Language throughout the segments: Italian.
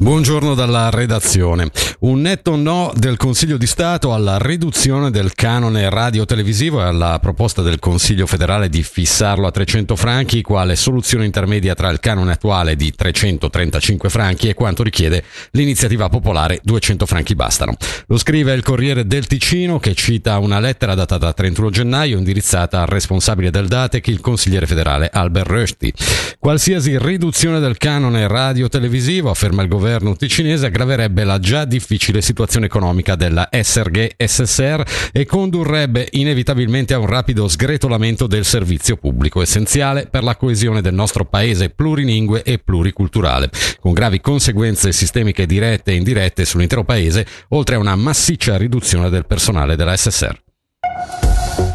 Buongiorno dalla redazione. Un netto no del Consiglio di Stato alla riduzione del canone radio-televisivo e alla proposta del Consiglio federale di fissarlo a 300 franchi quale soluzione intermedia tra il canone attuale di 335 franchi e quanto richiede l'iniziativa popolare 200 franchi bastano. Lo scrive il Corriere del Ticino che cita una lettera datata 31 gennaio indirizzata al responsabile del DATEC, il consigliere federale Albert Rösti. Qualsiasi riduzione del canone radio-televisivo, afferma il governo, governo ticinese aggraverebbe la già difficile situazione economica della SRG SSR e condurrebbe inevitabilmente a un rapido sgretolamento del servizio pubblico essenziale per la coesione del nostro paese plurilingue e pluriculturale, con gravi conseguenze sistemiche dirette e indirette sull'intero paese, oltre a una massiccia riduzione del personale della SSR.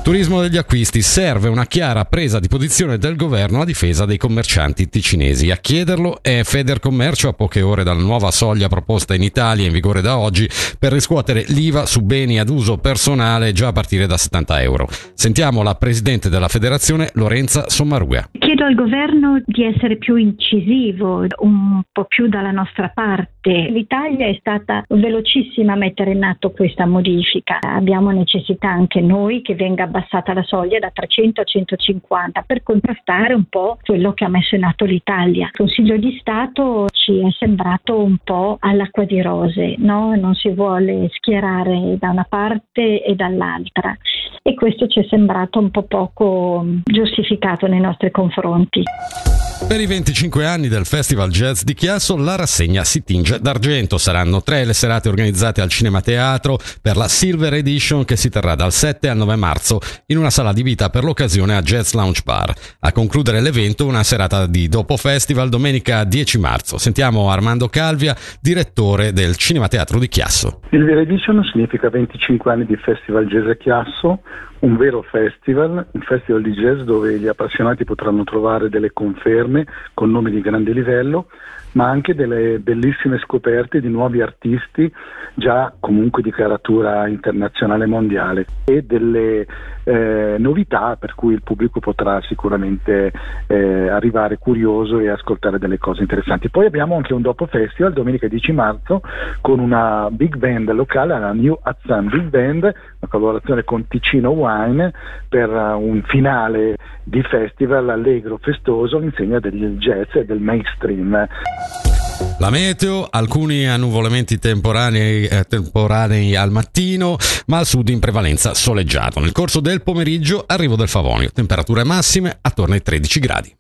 Turismo degli acquisti. Serve una chiara presa di posizione del governo a difesa dei commercianti ticinesi. A chiederlo è Federcommercio a poche ore dalla nuova soglia proposta in Italia in vigore da oggi per riscuotere l'IVA su beni ad uso personale già a partire da 70 euro. Sentiamo la presidente della federazione Lorenza Sommaruga. Chiedo al governo di essere più incisivo, un po' più dalla nostra parte. L'Italia è stata velocissima a mettere in atto questa modifica. Abbiamo necessità anche noi che venga abbassata la soglia da 300 a 150 per contrastare un po' quello che ha messo in atto l'Italia. Il Consiglio di Stato ci è sembrato un po' all'acqua di rose, no? non si vuole schierare da una parte e dall'altra e questo ci è sembrato un po' poco giustificato nei nostri confronti. Per i 25 anni del Festival Jazz di Chiasso la rassegna si tinge d'argento. Saranno tre le serate organizzate al Cinema Teatro per la Silver Edition che si terrà dal 7 al 9 marzo in una sala di vita per l'occasione a Jazz Lounge Bar. A concludere l'evento una serata di dopo festival domenica 10 marzo. Sentiamo Armando Calvia, direttore del Cinema Teatro di Chiasso. Silver Edition significa 25 anni di Festival Jazz a Chiasso un vero festival, un festival di jazz dove gli appassionati potranno trovare delle conferme con nomi di grande livello, ma anche delle bellissime scoperte di nuovi artisti già comunque di caratura internazionale mondiale e delle eh, novità per cui il pubblico potrà sicuramente eh, arrivare curioso e ascoltare delle cose interessanti. Poi abbiamo anche un dopo festival domenica 10 marzo con una big band locale, la New Azzan Big Band, una collaborazione con Ticino Wine per un finale di festival allegro, festoso all'insegna del jazz e del mainstream. La meteo, alcuni annuvolamenti temporanei, eh, temporanei, al mattino, ma al sud in prevalenza soleggiato. Nel corso del pomeriggio arrivo del Favonio, temperature massime attorno ai 13 gradi.